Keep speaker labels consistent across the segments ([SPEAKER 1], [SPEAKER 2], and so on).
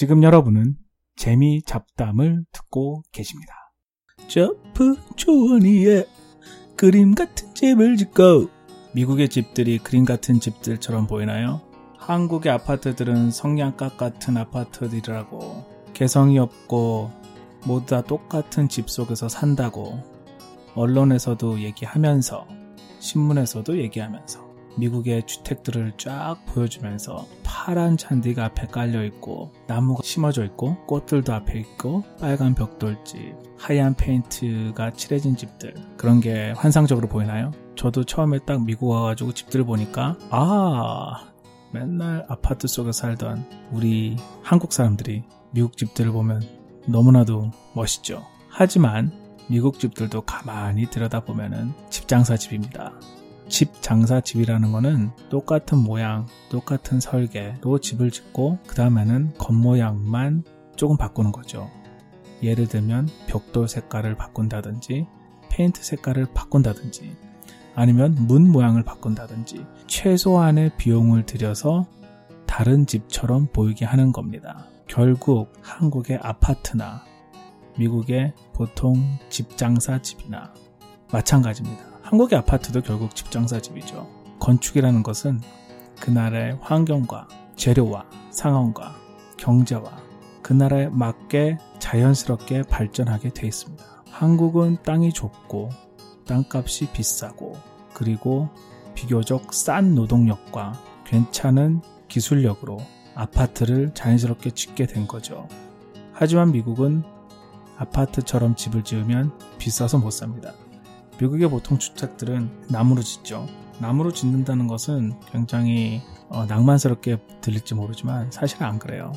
[SPEAKER 1] 지금 여러분은 재미 잡담을 듣고 계십니다.
[SPEAKER 2] 저프 조원이의 그림 같은 집을 짓고
[SPEAKER 1] 미국의 집들이 그림 같은 집들처럼 보이나요? 한국의 아파트들은 성냥갑 같은 아파트들이라고 개성이 없고 모두 다 똑같은 집 속에서 산다고 언론에서도 얘기하면서 신문에서도 얘기하면서 미국의 주택들을 쫙 보여주면서 파란 잔디가 앞에 깔려 있고 나무가 심어져 있고 꽃들도 앞에 있고 빨간 벽돌집 하얀 페인트가 칠해진 집들 그런 게 환상적으로 보이나요? 저도 처음에 딱 미국 와가지고 집들을 보니까 아 맨날 아파트 속에 살던 우리 한국 사람들이 미국 집들을 보면 너무나도 멋있죠. 하지만 미국 집들도 가만히 들여다보면은 집장사 집입니다. 집 장사 집이라는 거는 똑같은 모양, 똑같은 설계로 집을 짓고 그 다음에는 겉모양만 조금 바꾸는 거죠. 예를 들면 벽돌 색깔을 바꾼다든지 페인트 색깔을 바꾼다든지 아니면 문 모양을 바꾼다든지 최소한의 비용을 들여서 다른 집처럼 보이게 하는 겁니다. 결국 한국의 아파트나 미국의 보통 집 장사 집이나 마찬가지입니다. 한국의 아파트도 결국 집장사 집이죠. 건축이라는 것은 그 나라의 환경과 재료와 상황과 경제와 그 나라에 맞게 자연스럽게 발전하게 돼 있습니다. 한국은 땅이 좁고 땅값이 비싸고 그리고 비교적 싼 노동력과 괜찮은 기술력으로 아파트를 자연스럽게 짓게 된 거죠. 하지만 미국은 아파트처럼 집을 지으면 비싸서 못 삽니다. 미국의 보통 주택들은 나무로 짓죠. 나무로 짓는다는 것은 굉장히 어, 낭만스럽게 들릴지 모르지만 사실은 안 그래요.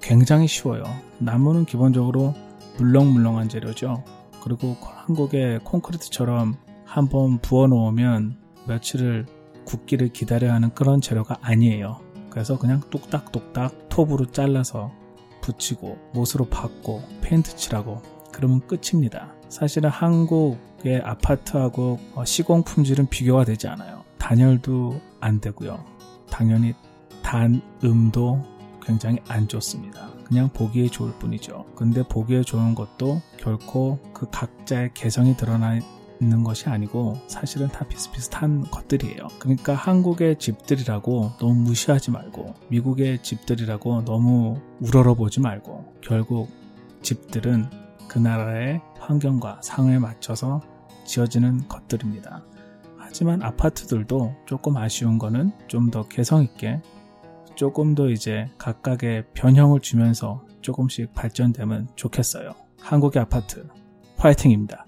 [SPEAKER 1] 굉장히 쉬워요. 나무는 기본적으로 물렁물렁한 재료죠. 그리고 한국의 콘크리트처럼 한번 부어 놓으면 며칠을 굳기를 기다려야 하는 그런 재료가 아니에요. 그래서 그냥 뚝딱뚝딱 톱으로 잘라서 붙이고 못으로 박고 페인트 칠하고 그러면 끝입니다. 사실은 한국 의 아파트하고 어, 시공 품질은 비교가 되지 않아요. 단열도 안 되고요. 당연히 단음도 굉장히 안 좋습니다. 그냥 보기에 좋을 뿐이죠. 근데 보기에 좋은 것도 결코 그 각자의 개성이 드러나 있는 것이 아니고 사실은 다 비슷비슷한 것들이에요. 그러니까 한국의 집들이라고 너무 무시하지 말고 미국의 집들이라고 너무 우러러보지 말고 결국 집들은 그 나라의 환경과 상에 맞춰서 지어지는 것들입니다. 하지만 아파트들도 조금 아쉬운 거는 좀 더 개성 있게 조금 더 이제 각각의 변형을 주면서 조금씩 발전되면 좋겠어요. 한국의 아파트 화이팅입니다.